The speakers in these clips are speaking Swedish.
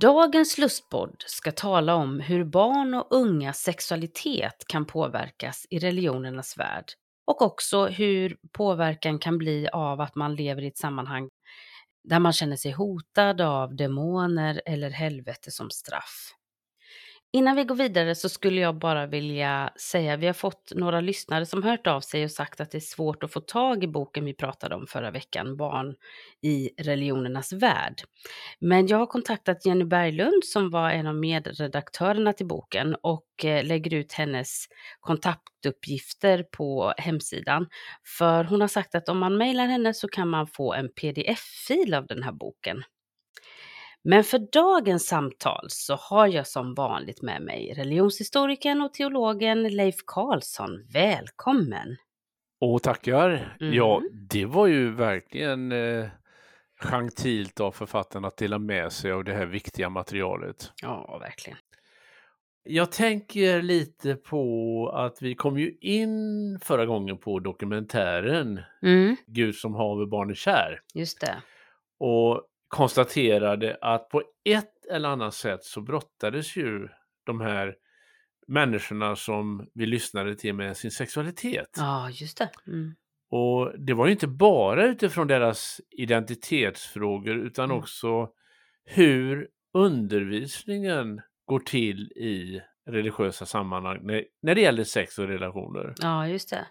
Dagens lustpodd ska tala om hur barn och ungas sexualitet kan påverkas i religionernas värld och också hur påverkan kan bli av att man lever i ett sammanhang där man känner sig hotad av demoner eller helvete som straff. Innan vi går vidare så skulle jag bara vilja säga, vi har fått några lyssnare som hört av sig och sagt att det är svårt att få tag i boken vi pratade om förra veckan, Barn i religionernas värld. Men jag har kontaktat Jenny Berglund som var en av medredaktörerna till boken och eh, lägger ut hennes kontaktuppgifter på hemsidan. För hon har sagt att om man mejlar henne så kan man få en pdf-fil av den här boken. Men för dagens samtal så har jag som vanligt med mig religionshistorikern och teologen Leif Karlsson. Välkommen! Och tackar! Mm. Ja, det var ju verkligen eh, gentilt av författaren att dela med sig av det här viktiga materialet. Ja, verkligen. Jag tänker lite på att vi kom ju in förra gången på dokumentären Mm, Gud som haver barn är kär just det. och konstaterade att på ett eller annat sätt så brottades ju de här människorna som vi lyssnade till med sin sexualitet. Ja, just det. Mm. Och det var ju inte bara utifrån deras identitetsfrågor utan Mm. också hur undervisningen går till i religiösa sammanhang när, när det gäller sex och relationer. Ja, just det.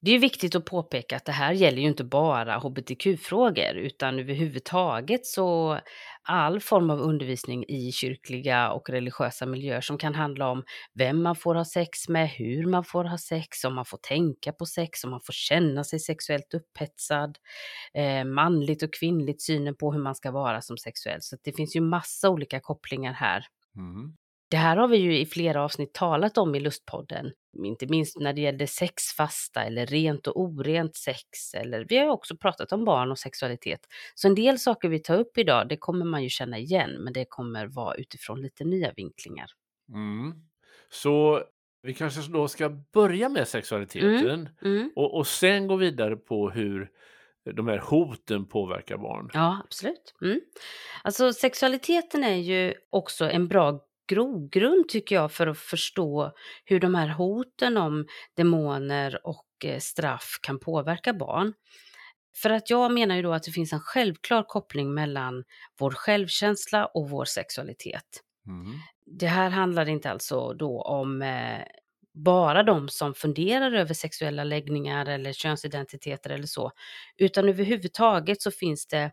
Det är viktigt att påpeka att det här gäller ju inte bara hbtq-frågor utan överhuvudtaget så all form av undervisning i kyrkliga och religiösa miljöer som kan handla om vem man får ha sex med, hur man får ha sex, om man får tänka på sex, om man får känna sig sexuellt upphetsad, eh, manligt och kvinnligt, synen på hur man ska vara som sexuell. Så det finns ju massa olika kopplingar här. Mm. Det här har vi ju i flera avsnitt talat om i Lustpodden, inte minst när det gällde sexfasta eller rent och orent sex. Eller vi har ju också pratat om barn och sexualitet. Så en del saker vi tar upp idag, det kommer man ju känna igen, men det kommer vara utifrån lite nya vinklingar. Mm. Så vi kanske då ska börja med sexualiteten Mm. och, och sen gå vidare på hur de här hoten påverkar barn. Ja, absolut. Mm. Alltså sexualiteten är ju också en bra grogrund tycker jag för att förstå hur de här hoten om demoner och eh, straff kan påverka barn. För att jag menar ju då att det finns en självklar koppling mellan vår självkänsla och vår sexualitet. Mm. Det här handlar inte alltså då om eh, bara de som funderar över sexuella läggningar eller könsidentiteter eller så, utan överhuvudtaget så finns det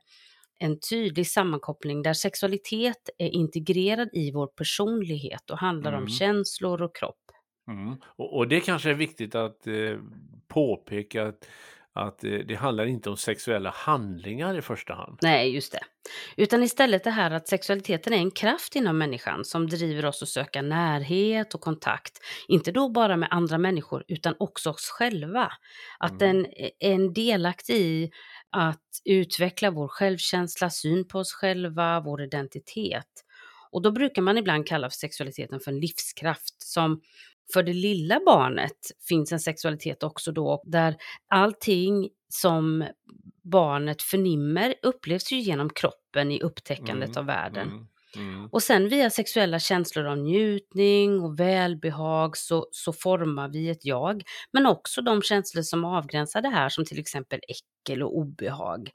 en tydlig sammankoppling där sexualitet är integrerad i vår personlighet och handlar om Mm. känslor och kropp. Mm. Och, och det kanske är viktigt att eh, påpeka att, att eh, det handlar inte om sexuella handlingar i första hand. Nej, just det. Utan istället det här att sexualiteten är en kraft inom människan som driver oss att söka närhet och kontakt. Inte då bara med andra människor utan också oss själva. Att Mm. den är en delaktig i att utveckla vår självkänsla, syn på oss själva, vår identitet. Och då brukar man ibland kalla för sexualiteten för en livskraft som för det lilla barnet finns en sexualitet också då där allting som barnet förnimmer upplevs ju genom kroppen i upptäckandet Mm, av världen. Mm. Mm. Och sen via sexuella känslor av njutning och välbehag så, så formar vi ett jag. Men också de känslor som avgränsar det här som till exempel äckel och obehag.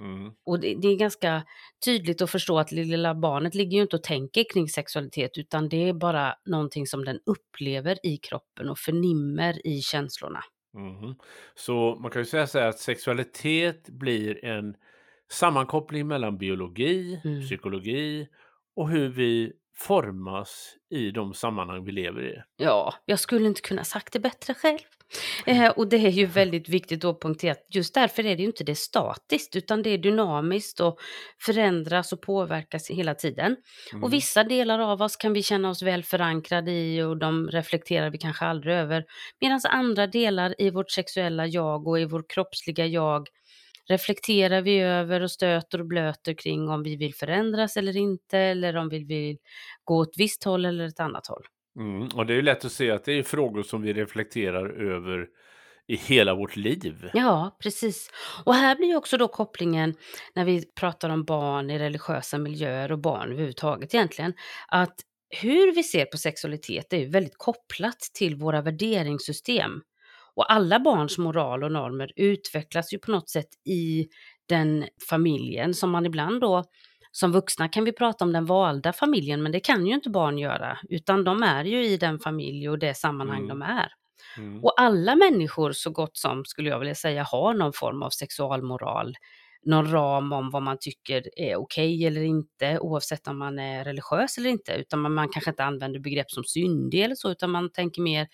Mm. Och det, det är ganska tydligt att förstå att lilla barnet ligger ju inte och tänker kring sexualitet utan det är bara någonting som den upplever i kroppen och förnimmer i känslorna. Mhm. Så man kan ju säga så här att sexualitet blir en sammankoppling mellan biologi, Mm. psykologi och hur vi formas i de sammanhang vi lever i. Ja, jag skulle inte kunna sagt det bättre själv. Eh, och det är ju väldigt viktigt att poängtera att just därför är det ju inte det statiskt utan det är dynamiskt och förändras och påverkas hela tiden. Mm. Och vissa delar av oss kan vi känna oss väl förankrade i och de reflekterar vi kanske aldrig över. Medan andra delar i vårt sexuella jag och i vår kroppsliga jag reflekterar vi över och stöter och blöter kring om vi vill förändras eller inte eller om vi vill gå åt visst håll eller ett annat håll. Mm. Och det är ju lätt att se att det är frågor som vi reflekterar över i hela vårt liv. Ja, precis. Och här blir också då kopplingen när vi pratar om barn i religiösa miljöer och barn överhuvudtaget egentligen, att hur vi ser på sexualitet är ju väldigt kopplat till våra värderingssystem. Och alla barns moral och normer utvecklas ju på något sätt i den familjen som man ibland då som vuxna kan vi prata om den valda familjen, men det kan ju inte barn göra, utan de är ju i den familj och det sammanhang Mm. de är. Mm. Och alla människor så gott som, skulle jag vilja säga, har någon form av sexualmoral. Någon ram om vad man tycker är okej eller inte, oavsett om man är religiös eller inte. Utan man, man kanske inte använder begrepp som syndig eller så, utan man tänker mer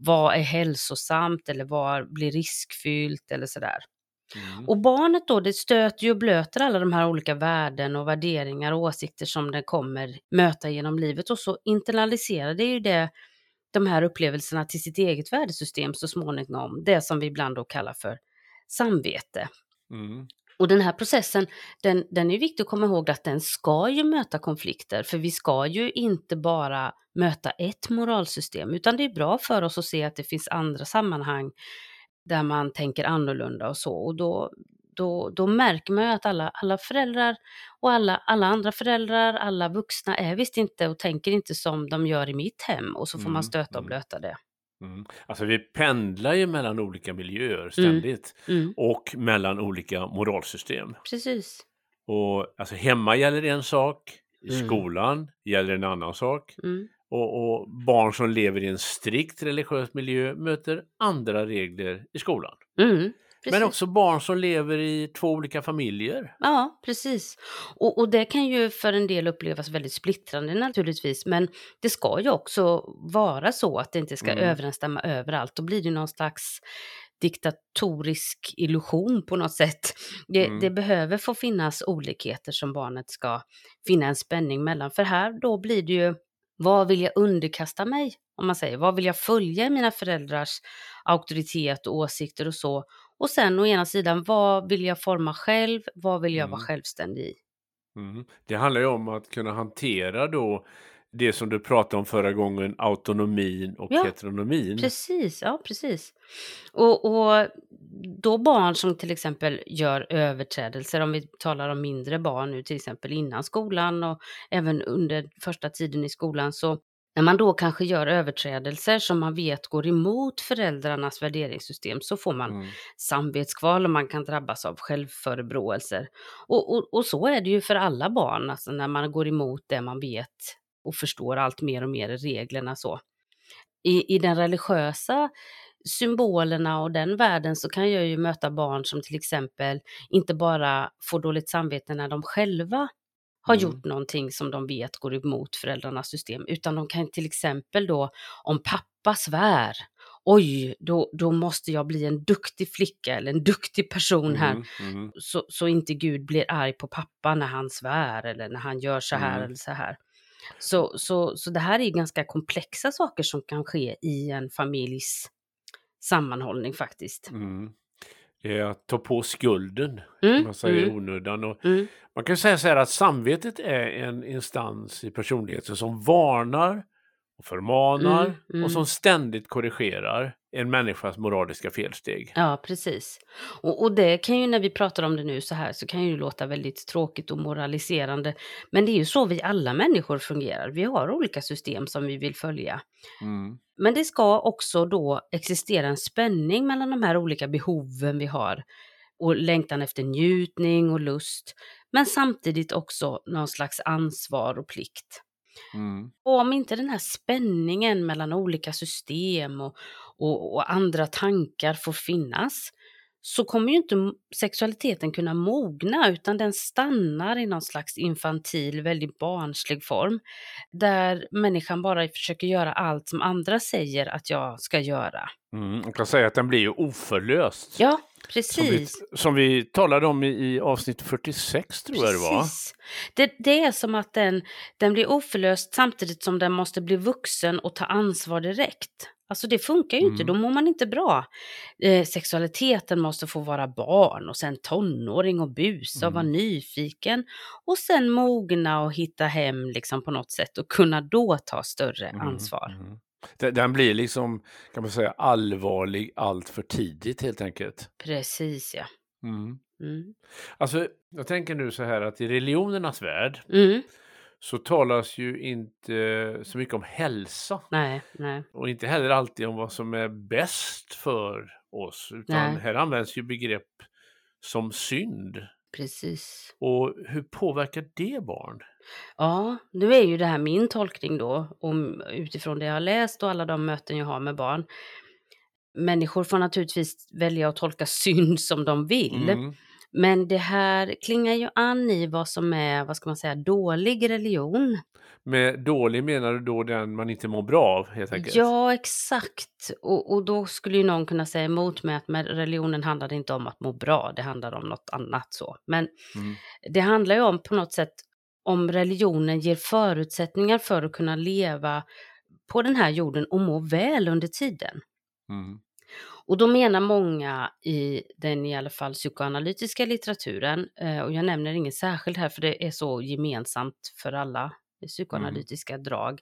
vad är hälsosamt eller vad blir riskfyllt eller sådär. Mm. Och barnet då, det stöter ju och blöter alla de här olika värden och värderingar och åsikter som den kommer möta genom livet och så internaliserar det ju det, de här upplevelserna till sitt eget värdesystem så småningom, det som vi ibland då kallar för samvete. Mm. Och den här processen, den, den är viktig att komma ihåg att den ska ju möta konflikter, för vi ska ju inte bara möta ett moralsystem, utan det är bra för oss att se att det finns andra sammanhang där man tänker annorlunda och så. Och då, då, då märker man ju att alla, alla föräldrar och alla, alla andra föräldrar, alla vuxna är visst inte och tänker inte som de gör i mitt hem och så får Mm, man stöta och mm. blöta det. Mm. Alltså vi pendlar ju mellan olika miljöer ständigt Mm, och mellan olika moralsystem. precis. Och alltså hemma gäller en sak, i Mm. skolan gäller en annan sak. Mm, Och, och barn som lever i en strikt religiös miljö möter andra regler i skolan. Precis. Men också barn som lever i två olika familjer. Ja, precis. Och, och det kan ju för en del upplevas väldigt splittrande naturligtvis, men det ska ju också vara så att det inte ska Mm. överensstämma överallt. Då blir det någon slags diktatorisk illusion på något sätt. Det, Mm. det behöver få finnas olikheter som barnet ska finna en spänning mellan. För här då blir det ju, vad vill jag underkasta mig? Om man säger, vad vill jag följa i mina föräldrars auktoritet och åsikter och så? Och sen å ena sidan, vad vill jag forma själv? Vad vill jag vara Mm. självständig i? Mm. Det handlar ju om att kunna hantera då det som du pratade om förra gången, autonomin och Ja, heteronomin. Precis, ja precis. Och, och då barn som till exempel gör överträdelser, om vi talar om mindre barn nu till exempel innan skolan och även under första tiden i skolan, så när man då kanske gör överträdelser som man vet går emot föräldrarnas värderingssystem så får man Mm. samvetskval och man kan drabbas av självförebråelser. Och, och, och så är det ju för alla barn, alltså när man går emot det man vet och förstår allt mer och mer reglerna så. I, I den religiösa symbolerna och den världen så kan jag ju möta barn som till exempel inte bara får dåligt samvete när de själva har Mm. gjort någonting som de vet går emot föräldrarnas system, utan de kan till exempel då, om pappa svär, oj, då, då måste jag bli en duktig flicka eller en duktig person här, Mm. Mm. så, så inte Gud blir arg på pappa när han svär eller när han gör så här Mm. eller så här. Så, så, så det här är ganska komplexa saker som kan ske i en familjs sammanhållning faktiskt. Att ta på skulden, Mm, man säger mm, onödan. Och mm, man kan säga så här att samvetet är en instans i personligheten som varnar och förmanar mm, mm. och som ständigt korrigerar en människas moraliska felsteg. Ja, precis. Och, och det kan ju när vi pratar om det nu så här så kan ju låta väldigt tråkigt och moraliserande. Men det är ju så vi alla människor fungerar. Vi har olika system som vi vill följa. Mm. Men det ska också då existera en spänning mellan de här olika behoven vi har och längtan efter njutning och lust, men samtidigt också någon slags ansvar och plikt. Mm. Och om inte den här spänningen mellan olika system och, och, och andra tankar får finnas, så kommer ju inte sexualiteten kunna mogna utan den stannar i någon slags infantil, väldigt barnslig form. Där människan bara försöker göra allt som andra säger att jag ska göra. Mm. Man kan säga att den blir ju oförlöst. Ja, Som vi, precis. som vi talade om i, i avsnitt 46 tror jag det var. Precis. Det, det är som att den, den blir oförlöst samtidigt som den måste bli vuxen och ta ansvar direkt. Alltså det funkar ju inte, Mm. då mår man inte bra. Eh, sexualiteten måste få vara barn och sen tonåring och busa och vara Mm. nyfiken. Och sen mogna och hitta hem liksom på något sätt och kunna då ta större Mm, ansvar. mm. Den, blir liksom, kan man säga, allvarlig allt för tidigt helt enkelt. Precis ja. Mm. Mm. Alltså, jag tänker nu så här att i religionernas värld Mm. så talas ju inte så mycket om hälsa Nej, nej. och inte heller alltid om vad som är bäst för oss, utan Nej. här används ju begrepp som synd. Precis. Och hur påverkar det barn? Ja, nu är ju det här min tolkning då, om, utifrån det jag har läst och alla de möten jag har med barn. Människor får naturligtvis välja att tolka synd som de vill, Mm. Men det här klingar ju an i vad som är, vad ska man säga, dålig religion. Med dålig menar du då den man inte mår bra av helt enkelt? Ja, exakt. Och, och då skulle ju någon kunna säga emot mig att med religionen handlar det inte om att må bra, det handlar om något annat så. Men Mm. det handlar ju om på något sätt om religionen ger förutsättningar för att kunna leva på den här jorden och må väl under tiden. Mm. Och då menar många i den i alla fall psykoanalytiska litteraturen, eh, och jag nämner ingen särskild här för det är så gemensamt för alla psykoanalytiska drag,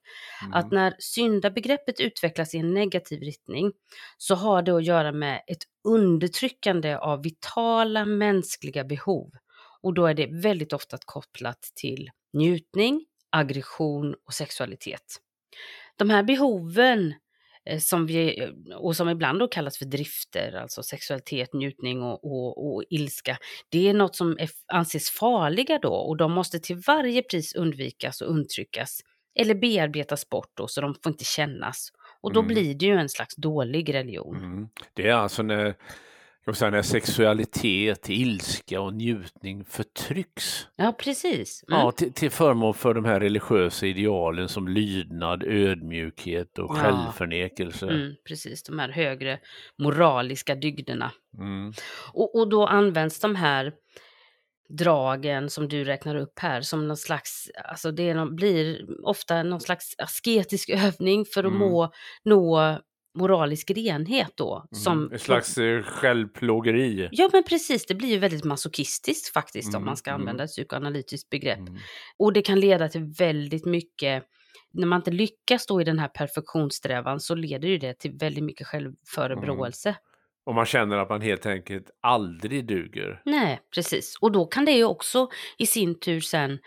att Mm. när syndabegreppet utvecklas i en negativ riktning så har det att göra med ett undertryckande av vitala mänskliga behov. Och då är det väldigt ofta kopplat till njutning, aggression och sexualitet. De här behoven eh, som vi, och som ibland då kallas för drifter, alltså sexualitet, njutning och, och, och ilska, det är något som är, anses farliga då och de måste till varje pris undvikas och undtryckas eller bearbetas bort då, så de får inte kännas. Och då Mm. blir det ju en slags dålig religion. Mm. Det är alltså när, man säga, när sexualitet, ilska och njutning förtrycks. Ja, precis. Mm. Ja, till, till förmån för de här religiösa idealen som lydnad, ödmjukhet och Ja. självförnekelse. Mm, precis, de här högre moraliska dygderna. Mm. Och, och då används de här dragen som du räknar upp här som någon slags, alltså det någon, blir ofta någon slags asketisk övning för att Mm. må, nå moralisk renhet då. Som, Mm. Ett slags eh, självplågeri. Ja men precis, det blir ju väldigt masochistiskt faktiskt om Mm, man ska mm. använda ett psykoanalytiskt begrepp. Mm. Och det kan leda till väldigt mycket, när man inte lyckas då i den här perfektionssträvan så leder ju det till väldigt mycket självförebråelse. Och man känner att man helt enkelt aldrig duger. Nej, precis. Och då kan det ju också i sin tur sen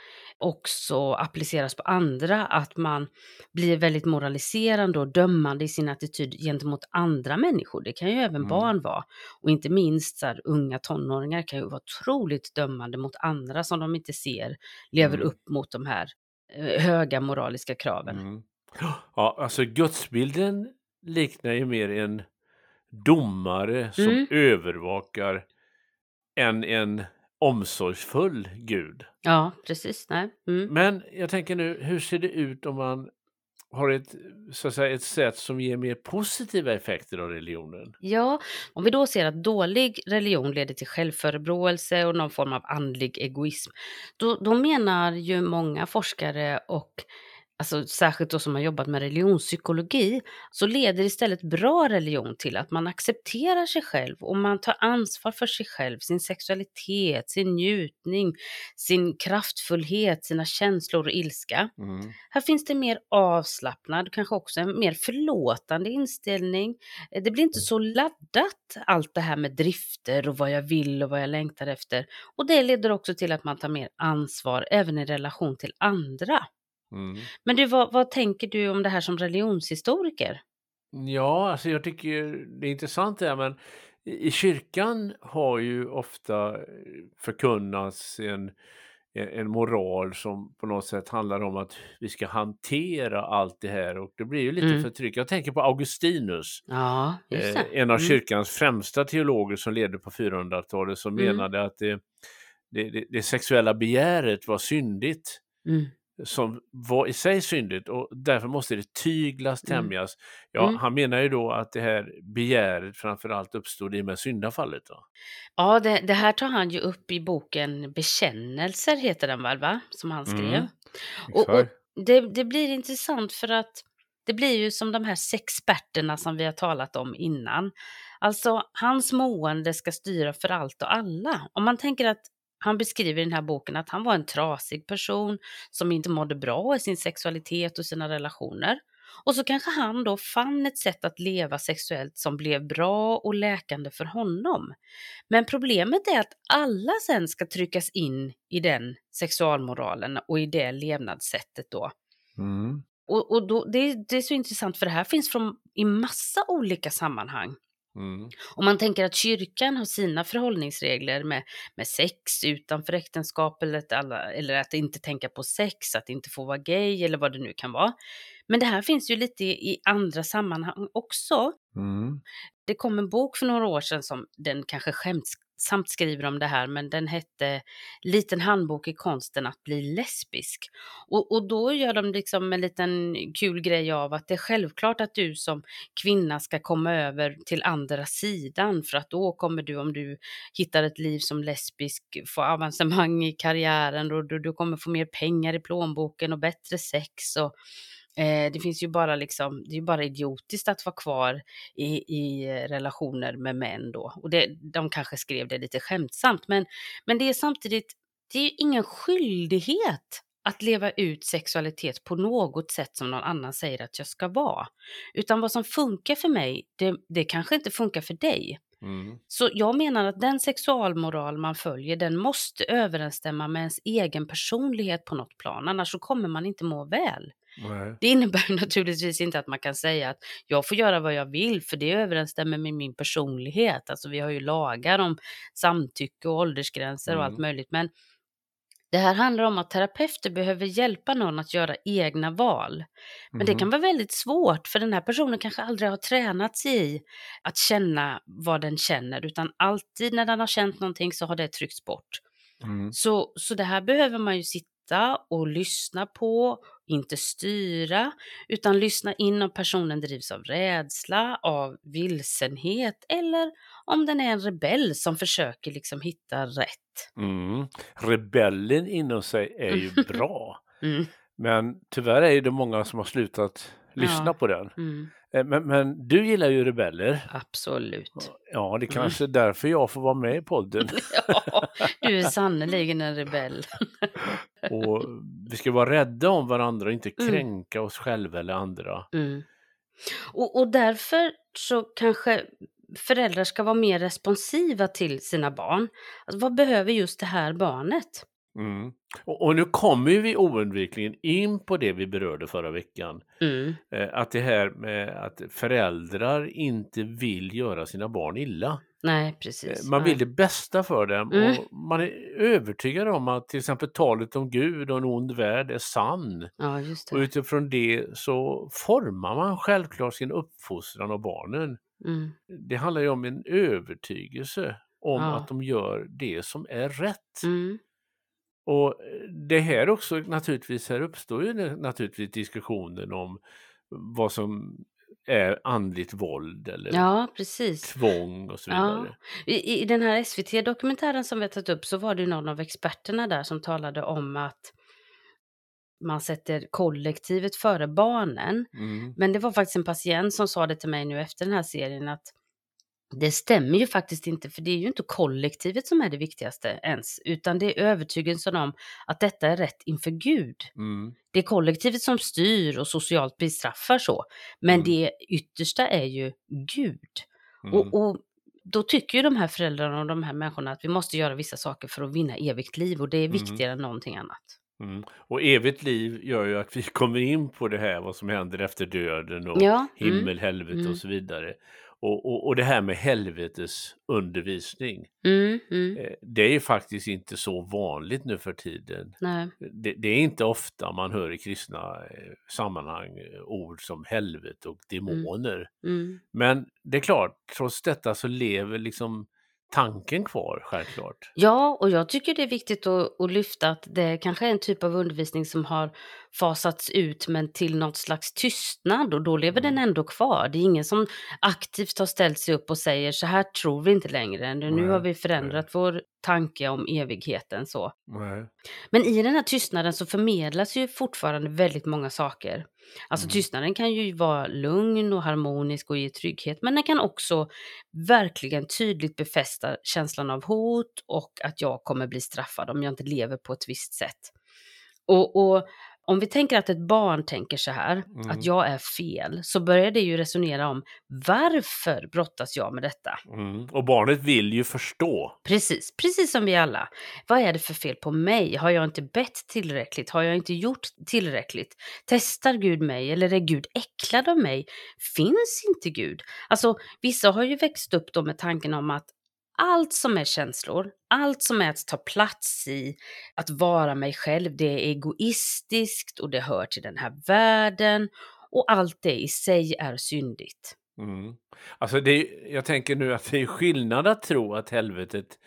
också appliceras på andra, att man blir väldigt moraliserande och dömande i sin attityd gentemot andra människor. Det kan ju även Mm. barn vara. Och inte minst så här, unga tonåringar kan ju vara otroligt dömande mot andra som de inte ser lever Mm. upp mot de här eh, höga moraliska kraven. Mm. Ja, alltså gudsbilden liknar ju mer en domare som Mm. övervakar än en omsorgsfull gud. Ja, precis. Nej. Mm. Men jag tänker nu, hur ser det ut om man har ett, så att säga, ett sätt som ger mer positiva effekter av religionen? Ja, om vi då ser att dålig religion leder till självförebråelse och någon form av andlig egoism, då, då menar ju många forskare och alltså särskilt då som har jobbat med religionspsykologi, så leder istället bra religion till att man accepterar sig själv och man tar ansvar för sig själv, sin sexualitet, sin njutning, sin kraftfullhet, sina känslor och ilska. Mm. Här finns det mer avslappnad, kanske också en mer förlåtande inställning. Eh, Det blir inte så laddat allt det här med drifter och vad jag vill och vad jag längtar efter. Och det leder också till att man tar mer ansvar även i relation till andra. Mm. Men du, vad, vad tänker du om det här som religionshistoriker? Ja, alltså jag tycker det är intressant det här, men i kyrkan har ju ofta eh, förkunnats en, en, moral som på något sätt handlar om att vi ska hantera allt det här och det blir ju lite Mm. förtryck. Jag tänker på Augustinus, Ja, eh, en av Mm. kyrkans främsta teologer som levde på 400-talet som Mm. menade att det, det, det, det sexuella begäret var syndigt Mm. Som var i sig syndigt och därför måste det tyglas, Mm. tämjas. Ja, Mm. han menar ju då att det här begäret framförallt uppstod i och med syndafallet. Va? Ja, det, det här tar han ju upp i boken Bekännelser, heter den väl, va? Som han skrev. Mm, Och, och det, det blir intressant för att det blir ju som de här sexperterna som vi har talat om innan. Alltså, hans mående ska styra för allt och alla. Om man tänker att han beskriver i den här boken att han var en trasig person som inte mådde bra i sin sexualitet och sina relationer. Och så kanske han då fann ett sätt att leva sexuellt som blev bra och läkande för honom. Men problemet är att alla sen ska tryckas in i den sexualmoralen och i det levnadssättet då. Mm. Och, och då, det, det är så intressant för det här finns från, i massa olika sammanhang. Mm. Om man tänker att kyrkan har sina förhållningsregler med, med sex utanför äktenskap eller att, alla, eller att inte tänka på sex, att inte få vara gay eller vad det nu kan vara. Men det här finns ju lite i, andra sammanhang också. Mm. Det kom en bok för några år sedan som den kanske samt skriver om det här, men den hette Liten handbok i konsten att bli lesbisk. Och, och då gör de liksom en liten kul grej av att det är självklart att du som kvinna ska komma över till andra sidan för att då kommer du, om du hittar ett liv som lesbisk, få avancemang i karriären och du, du kommer få mer pengar i plånboken och bättre sex och Eh, det finns ju bara liksom, det är ju bara idiotiskt att vara kvar i, i relationer med män då. Och det, de kanske skrev det lite skämtsamt, men, men det är samtidigt, det är ju ingen skyldighet att leva ut sexualitet på något sätt som någon annan säger att jag ska vara. Utan vad som funkar för mig, det, det kanske inte funkar för dig. Mm. Så jag menar att den sexualmoral man följer, den måste överensstämma med ens egen personlighet på något plan, annars så kommer man inte må väl. Nej. Det innebär naturligtvis inte att man kan säga att jag får göra vad jag vill för det överensstämmer med min personlighet. Alltså vi har ju lagar om samtycke och åldersgränser och allt Mm. möjligt. Men det här handlar om att terapeuter behöver hjälpa någon att göra egna val. Men det Mhm. kan vara väldigt svårt för den här personen kanske aldrig har tränat sig i att känna vad den känner utan alltid när den har känt någonting så har det tryckts bort. Mm. Så, så det här behöver man ju sitta och lyssna på, inte styra, utan lyssna in om personen drivs av rädsla, av vilsenhet eller om den är en rebell som försöker liksom hitta rätt. Mm. Rebellen inom sig är ju bra. Mm, Men tyvärr är det många som har slutat lyssna Ja. på den. mm, Eh, Men, men du gillar ju rebeller. absolut. Ja, det Mm. kanske är därför jag får vara med i podden. Ja, du är sannerligen en rebell. Och vi ska vara rädda om varandra och inte Mm. kränka oss själva eller andra. Mm. Och, och därför så kanske föräldrar ska vara mer responsiva till sina barn. Alltså, vad behöver just det här barnet? Mm. Och, och nu kommer vi oundvikligen in på det vi berörde förra veckan. Mm. Eh, att det här med att föräldrar inte vill göra sina barn illa. Nej, Eh, precis. Man vill det bästa för dem Mm. och man är övertygad om att till exempel talet om Gud och en ond värld är sann. Ja, just Och utifrån det så formar man självklart sin uppfostran av barnen. Mm. Det handlar ju om en övertygelse om Ja. att de gör det som är rätt. Mm. Och det här också naturligtvis, här uppstår ju naturligtvis diskussionen om vad som är andligt våld eller Ja, precis. tvång och så Ja. vidare. I, I den här SVT-dokumentären som vi har tagit upp så var det någon av experterna där som talade om att man sätter kollektivet före barnen. Mm. Men det var faktiskt en patient som sa det till mig nu efter den här serien att det stämmer ju faktiskt inte, för det är ju inte kollektivet som är det viktigaste ens, utan det är övertygelsen om att detta är rätt inför Gud. Mm. Det är kollektivet som styr och socialt bestraffar så, men Mm. det yttersta är ju Gud. Mm. Och, och då tycker ju de här föräldrarna och de här människorna att vi måste göra vissa saker för att vinna evigt liv och det är Mm. viktigare än någonting annat. Mm. Och evigt liv gör ju att vi kommer in på det här vad som händer efter döden och Ja, mm, himmel, helvete mm. och så vidare. Och, och, och det här med helvetes undervisning. Mm, mm. Eh, Det är ju faktiskt inte så vanligt nu för tiden. Det, det är inte ofta man hör i kristna eh, sammanhang eh, ord som helvete och demoner. Mm. Men det är klart, trots detta så lever liksom tanken kvar, självklart. Ja, och jag tycker det är viktigt att, att lyfta att det kanske är en typ av undervisning som har fasats ut men till något slags tystnad och då lever den Mm. ändå kvar. Det är ingen som aktivt har ställt sig upp och säger så här tror vi inte längre. Nu Nej, har vi förändrat vår tanke om evigheten så. Nej. Men i den här tystnaden så förmedlas ju fortfarande väldigt många saker. Alltså Mm. tystnaden kan ju vara lugn och harmonisk och ge trygghet, men den kan också verkligen tydligt befästa känslan av hot och att jag kommer bli straffad om jag inte lever på ett visst sätt. Och, och om vi tänker att ett barn tänker så här, Mm. att jag är fel, så börjar det ju resonera om varför brottas jag med detta? Mm. Och barnet vill ju förstå. Precis, precis som vi alla. Vad är det för fel på mig? Har jag inte bett tillräckligt? Har jag inte gjort tillräckligt? Testar Gud mig eller är Gud äcklad av mig? Finns inte Gud? Alltså, vissa har ju växt upp då med tanken om att allt som är känslor, allt som är att ta plats i, att vara mig själv, det är egoistiskt och det hör till den här världen och allt det i sig är syndigt. Mm. Alltså det, jag tänker nu att det är skillnad att tro att helvetet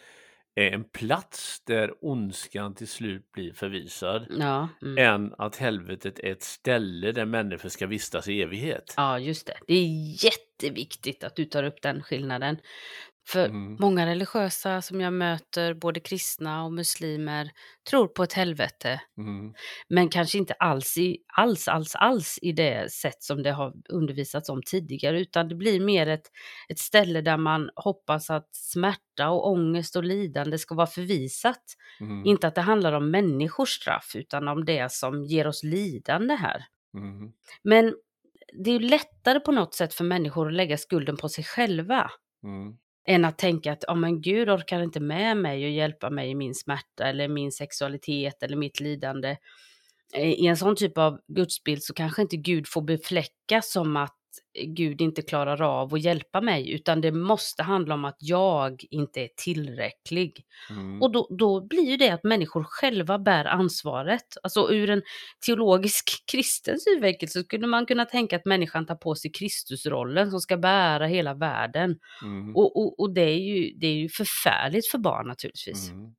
är en plats där ondskan till slut blir förvisad Ja, mm. än att helvetet är ett ställe där människor ska vistas i evighet. Ja, just det. Det är jätteviktigt att du tar upp den skillnaden. För Mm. många religiösa som jag möter, både kristna och muslimer, tror på ett helvete. Mm. Men kanske inte alls, i, alls, alls, alls i det sätt som det har undervisats om tidigare, utan det blir mer ett, ett ställe där man hoppas att smärta och ångest och lidande ska vara förvisat. Mm. Inte att det handlar om människors straff, utan om det som ger oss lidande här. Mm. Men det är lättare på något sätt för människor att lägga skulden på sig själva Mm än att tänka att oh, men Gud orkar inte med mig och hjälpa mig i min smärta eller min sexualitet eller mitt lidande. Eh, I en sån typ av gudsbild så kanske inte Gud får befläckas som att Gud inte klarar av att hjälpa mig utan det måste handla om att jag inte är tillräcklig. Mm. Och då, då blir ju det att människor själva bär ansvaret. Alltså ur en teologisk kristen synvinkel så skulle man kunna tänka att människan tar på sig Kristusrollen som ska bära hela världen. Mm. Och, och, och det, är ju, det är ju förfärligt för barn naturligtvis. Mm.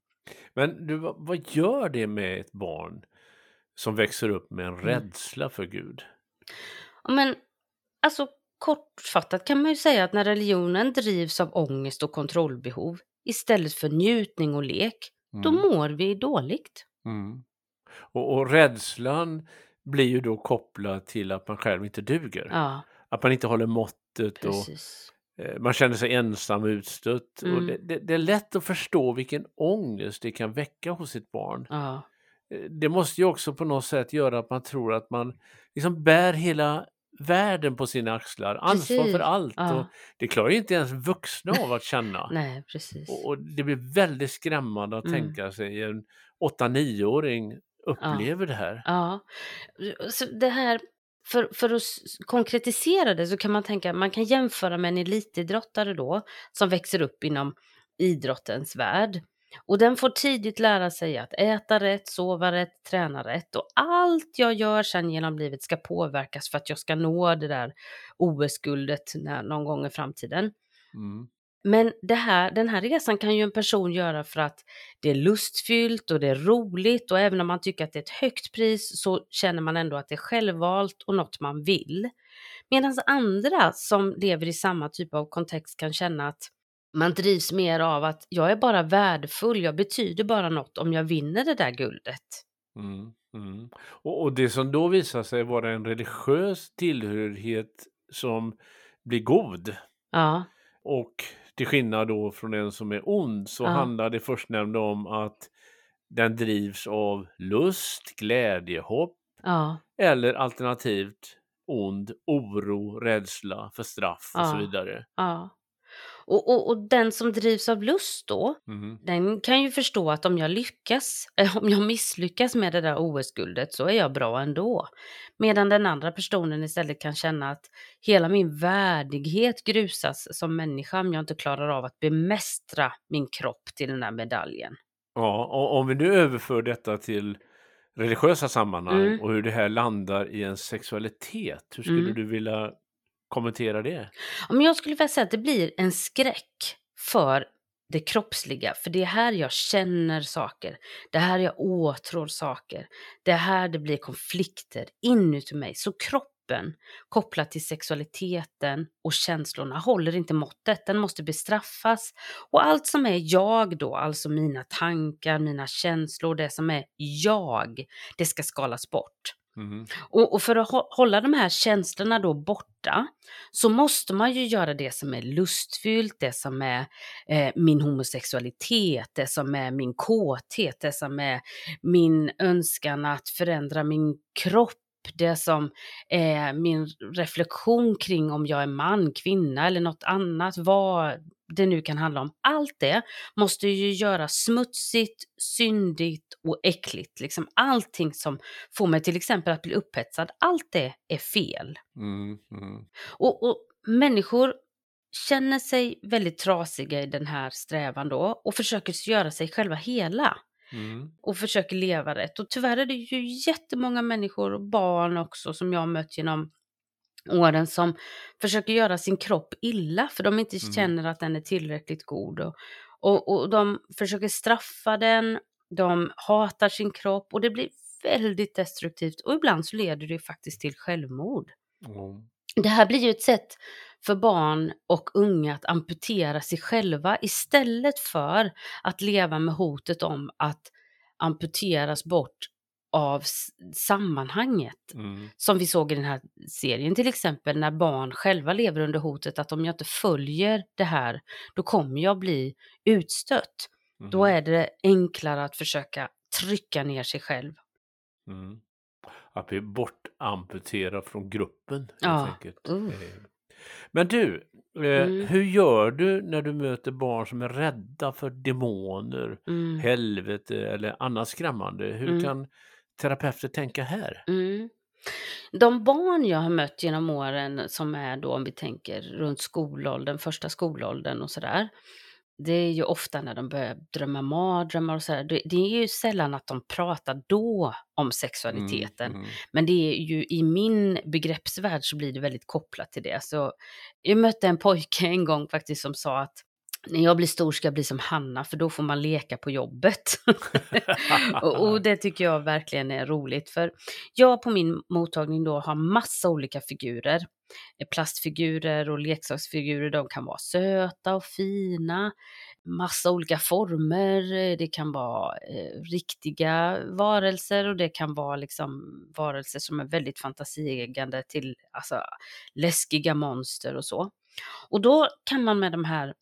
Men du, vad, gör det med ett barn som växer upp med en Mm. rädsla för Gud? Men alltså kortfattat kan man ju säga att när religionen drivs av ångest och kontrollbehov istället för njutning och lek, då Mm. mår vi dåligt. Mm. Och, och rädslan blir ju då kopplad till att man själv inte duger. Ja, Att man inte håller måttet och precis. eh, man känner sig ensam och utstött. Och Mm. det, det, det är lätt att förstå vilken ångest det kan väcka hos ett barn. Ja, Eh, Det måste ju också på något sätt göra att man tror att man liksom bär hela världen på sina axlar, ansvar Precis. för allt. Ja. Och det klarar inte ens vuxna av att känna. nej precis. Och, och det blir väldigt skrämmande att Mm. tänka sig en 8-9-åring upplever det här. Ja, så det här, för, för att konkretisera det så kan man tänka, man kan jämföra med en elitidrottare då, som växer upp inom idrottens värld. Och den får tidigt lära sig att äta rätt, sova rätt, träna rätt och allt jag gör sen genom livet ska påverkas för att jag ska nå det där OS-guldet någon gång i framtiden. Mm. Men det här, den här resan kan ju en person göra för att det är lustfyllt och det är roligt och även om man tycker att det är ett högt pris så känner man ändå att det är självvalt och något man vill. Medan andra som lever i samma typ av kontext kan känna att man drivs mer av att jag är bara värdefull, jag betyder bara något om jag vinner det där guldet. Mm. Mm. Och, och det som då visar sig vara en religiös tillhörighet som blir god Ja, och till skillnad då från en som är ond så Ja. handlar det förstnämnda om att den drivs av lust, glädje, hopp ja, eller alternativt ond, oro, rädsla för straff och så Ja. vidare. Och, och, och den som drivs av lust då, Mm. den kan ju förstå att om jag lyckas, eh, om jag misslyckas med det där OS-guldet så är jag bra ändå. Medan den andra personen istället kan känna att hela min värdighet grusas som människa om jag inte klarar av att bemästra min kropp till den här medaljen. Ja, och om vi nu överför detta till religiösa sammanhang Mm. och hur det här landar i en sexualitet. Hur skulle Mm. du vilja kommentera det? Om jag skulle vilja säga att det blir en skräck för det kroppsliga, för det är här jag känner saker, det är här jag åtrår saker, det är här det blir konflikter inuti mig. Så kroppen kopplat till sexualiteten och känslorna håller inte måttet, den måste bestraffas. Och allt som är jag då, alltså mina tankar, mina känslor, det som är jag, det ska skalas bort. Mm. Och, och för att hålla de här känslorna då borta så måste man ju göra det som är lustfyllt, det som är eh, min homosexualitet, det som är min kåthet, det som är min önskan att förändra min kropp, det som är min reflektion kring om jag är man, kvinna eller något annat, vad det nu kan handla om. Allt det måste ju göras smutsigt, syndigt och äckligt. Liksom allting som får mig till exempel att bli upphetsad, allt det är fel. Mm. Mm. Och, och människor känner sig väldigt trasiga i den här strävan då och försöker göra sig själva hela Mm. och försöker leva rätt. Och tyvärr är det ju jättemånga människor och barn också som jag har mött genom åren som försöker göra sin kropp illa för de inte Mm. känner att den är tillräckligt god. Och, och, och de försöker straffa den, de hatar sin kropp och det blir väldigt destruktivt och ibland så leder det faktiskt till självmord. Mm. Det här blir ju ett sätt för barn och unga att amputera sig själva istället för att leva med hotet om att amputeras bort av sammanhanget. Mm. Som vi såg i den här serien till exempel när barn själva lever under hotet att om jag inte följer det här då kommer jag bli utstött. Då Mm. är det enklare att försöka trycka ner sig själv. Mm. Att bli bortamputerad från gruppen Ja, uh. Men du, eh, Mm. hur gör du när du möter barn som är rädda för demoner, Mm. helvete eller annat skrämmande? Hur Mm. kan terapeuter tänka här? Mm. De barn jag har mött genom åren som är då om vi tänker runt skolåldern, första skolåldern och sådär. Det är ju ofta när de börjar drömma mardrömmar och sådär. Det, är ju sällan att de pratar då om sexualiteten. Mm. Men det är ju i min begreppsvärld så blir det väldigt kopplat till det. Så jag mötte en pojke en gång faktiskt som sa att när jag blir stor ska jag bli som Hanna för då får man leka på jobbet. och, och det tycker jag verkligen är roligt för jag på min mottagning då har massa olika figurer. Eh, Plastfigurer och leksaksfigurer, de kan vara söta och fina, massa olika former, eh, det kan vara eh, riktiga varelser och det kan vara liksom varelser som är väldigt fantasieggande till alltså, läskiga monster och så. Och då kan man med de här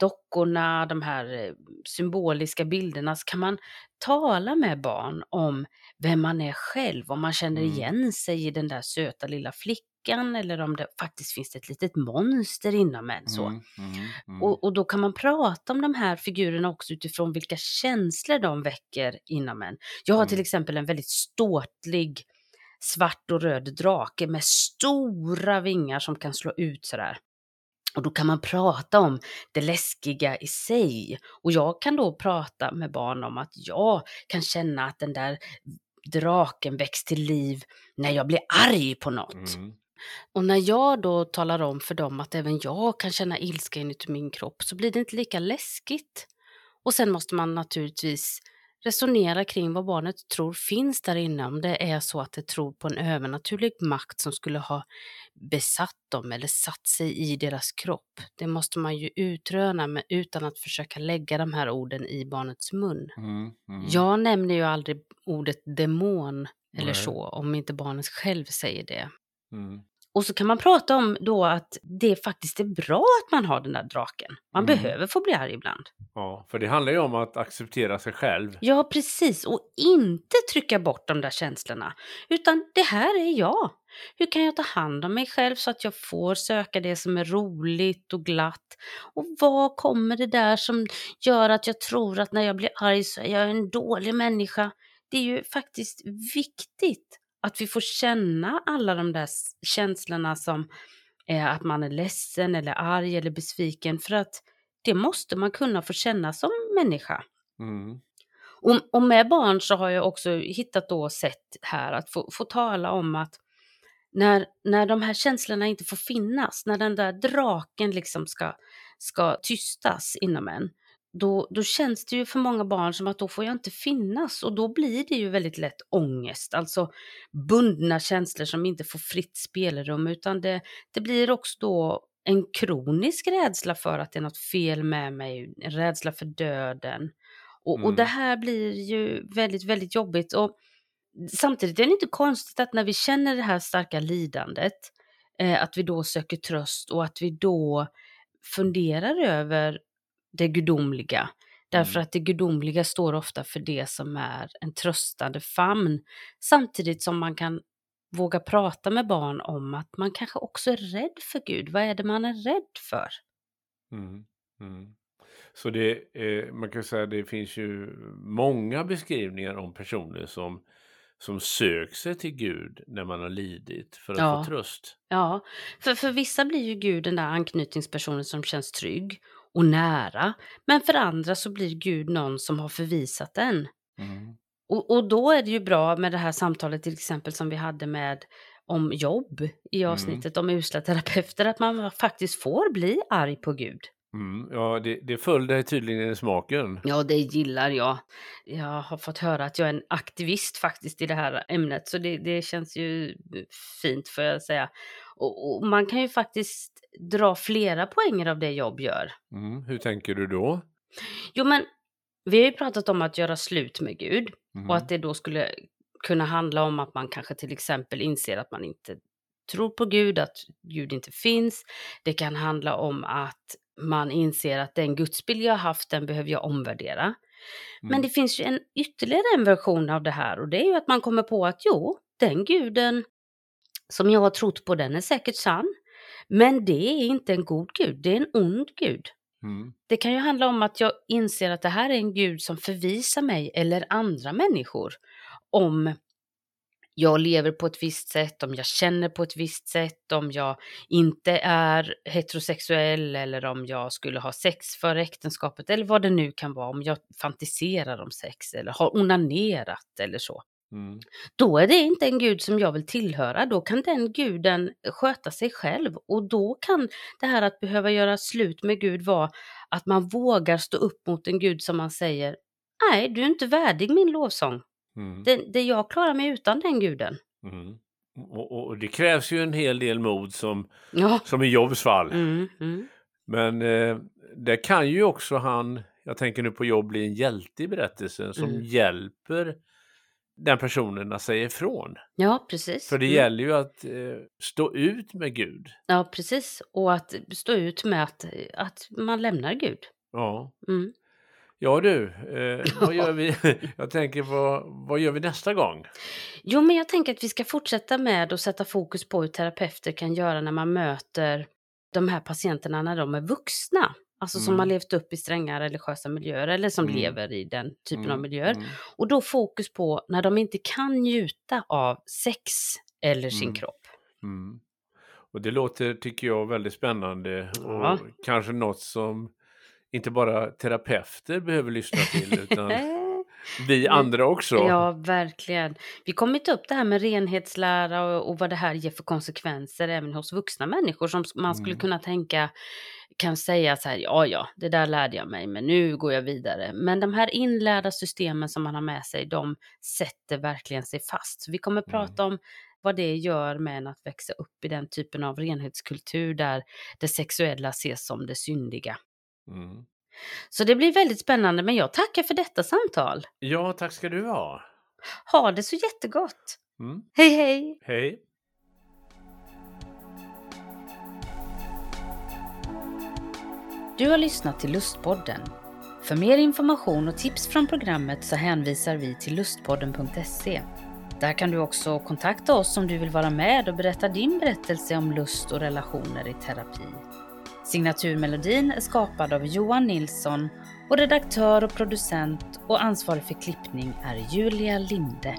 dockorna, de här eh, symboliska bilderna, så kan man tala med barn om vem man är själv, om man känner Mm. igen sig i den där söta lilla flickan eller om det faktiskt finns ett litet monster inom en. Så. Mm, mm, mm. Och, och då kan man prata om de här figurerna också utifrån vilka känslor de väcker inom en. Jag har till Mm. exempel en väldigt ståtlig svart och röd drake med stora vingar som kan slå ut sådär. Och då kan man prata om det läskiga i sig. Och jag kan då prata med barn om att jag kan känna att den där draken väcks till liv när jag blir arg på något. Mm. Och när jag då talar om för dem att även jag kan känna ilska inuti min kropp så blir det inte lika läskigt. Och sen måste man naturligtvis resonera kring vad barnet tror finns där inne. Om det är så att det tror på en övernaturlig makt som skulle ha besatt dem eller satt sig i deras kropp. Det måste man ju utröna men utan att försöka lägga de här orden i barnets mun. Mm, mm. Jag nämner ju aldrig ordet demon eller Nej. så om inte barnet själv säger det. Mm. Och så kan man prata om då att det faktiskt är bra att man har den där draken. Man Mm. behöver få bli arg ibland. Ja, för det handlar ju om att acceptera sig själv. Ja, precis. Och inte trycka bort de där känslorna. Utan det här är jag. Hur kan jag ta hand om mig själv så att jag får söka det som är roligt och glatt? Och var kommer det där som gör att jag tror att när jag blir arg så är jag en dålig människa? Det är ju faktiskt viktigt att vi får känna alla de där känslorna som är att man är ledsen eller arg eller besviken för att det måste man kunna få känna som människa. Mm. Och, och med barn så har jag också hittat då sätt här att få, få tala om att när, när de här känslorna inte får finnas, när den där draken liksom ska, ska tystas inom en, då, då känns det ju för många barn som att då får jag inte finnas och då blir det ju väldigt lätt ångest, alltså bundna känslor som inte får fritt spelrum utan det, det blir också då en kronisk rädsla för att det är något fel med mig, en rädsla för döden. Och, Mm. och det här blir ju väldigt, väldigt jobbigt. Och samtidigt är det inte konstigt att när vi känner det här starka lidandet, eh, att vi då söker tröst och att vi då funderar över det gudomliga. Därför Mm. att det gudomliga står ofta för det som är en tröstande famn. Samtidigt som man kan våga prata med barn om att man kanske också är rädd för Gud. Vad är det man är rädd för? Mm. Mm. Så det, eh, man kan säga det finns ju många beskrivningar om personer som, som söker sig till Gud när man har lidit för att Ja. få tröst. Ja, för, för vissa blir ju Gud den där anknytningspersonen som känns trygg och nära. Men för andra så blir Gud någon som har förvisat en. Mm. Och, och då är det ju bra med det här samtalet till exempel som vi hade med om jobb i avsnittet om usla terapeuter, att man faktiskt får bli arg på Gud. Mm. Ja, det, det föll dig tydligen i smaken. Ja, det gillar jag. Jag har fått höra att jag är en aktivist faktiskt i det här ämnet, så det, det känns ju fint får jag säga. Och, och man kan ju faktiskt dra flera poänger av det jobb gör. Mm. Hur tänker du då? Jo, men vi har ju pratat om att göra slut med Gud Mm. och att det då skulle kunna handla om att man kanske till exempel inser att man inte tror på Gud, att Gud inte finns. Det kan handla om att man inser att den gudsbild jag haft, den behöver jag omvärdera. Men Mm. det finns ju en ytterligare en version av det här och det är ju att man kommer på att jo, den guden som jag har trott på, den är säkert sann. Men det är inte en god gud, det är en ond gud. Mm. Det kan ju handla om att jag inser att det här är en gud som förvisar mig eller andra människor om jag lever på ett visst sätt, om jag känner på ett visst sätt, om jag inte är heterosexuell eller om jag skulle ha sex före äktenskapet eller vad det nu kan vara, om jag fantiserar om sex eller har onanerat eller så. Mm. Då är det inte en gud som jag vill tillhöra, då kan den guden sköta sig själv och då kan det här att behöva göra slut med Gud vara att man vågar stå upp mot en gud som man säger Nej, du är inte värdig min lovsång. Mm. Det, det jag klarar mig utan den guden. Mm. Och, och, det krävs ju en hel del mod som, Ja. som i Jobs fall. Mm, mm. Men eh, det kan ju också han, jag tänker nu på Jobb, bli en hjälte i berättelsen som Mm. hjälper den personen att säga ifrån. Ja, precis. För det Mm. gäller ju att eh, stå ut med Gud. Ja, precis. Och att stå ut med att, att man lämnar Gud. Ja, Mm. Ja du, eh, vad gör vi? jag tänker vad, vad gör vi nästa gång? Jo, men jag tänker att vi ska fortsätta med att sätta fokus på hur terapeuter kan göra när man möter de här patienterna när de är vuxna. Alltså som Mm. har levt upp i stränga religiösa miljöer eller som Mm. lever i den typen av Mm, miljöer. mm, Och då fokus på när de inte kan njuta av sex eller sin Mm. kropp. mm. Och det låter, tycker jag, väldigt spännande och Ja. kanske något som inte bara terapeuter behöver lyssna till utan vi andra också. Ja, verkligen. Vi kommer ta upp det här med renhetslära och, och vad det här ger för konsekvenser även hos vuxna människor som man skulle Mm. kunna tänka kan säga så här, ja, ja, det där lärde jag mig, men nu går jag vidare. Men de här inlärda systemen som man har med sig, de sätter verkligen sig fast. Så vi kommer Mm. prata om vad det gör med en att växa upp i den typen av renhetskultur där det sexuella ses som det syndiga. Mm. Så det blir väldigt spännande, men jag tackar för detta samtal. Ja, tack ska du ha. Ha det så jättegott! Mm. Hej hej! Hej. Du har lyssnat till Lustpodden. För mer information och tips från programmet så hänvisar vi till lustpodden.se. Där kan du också kontakta oss om du vill vara med och berätta din berättelse om lust och relationer i terapi. Signaturmelodin är skapad av Johan Nilsson och redaktör och producent och ansvarig för klippning är Julia Linde.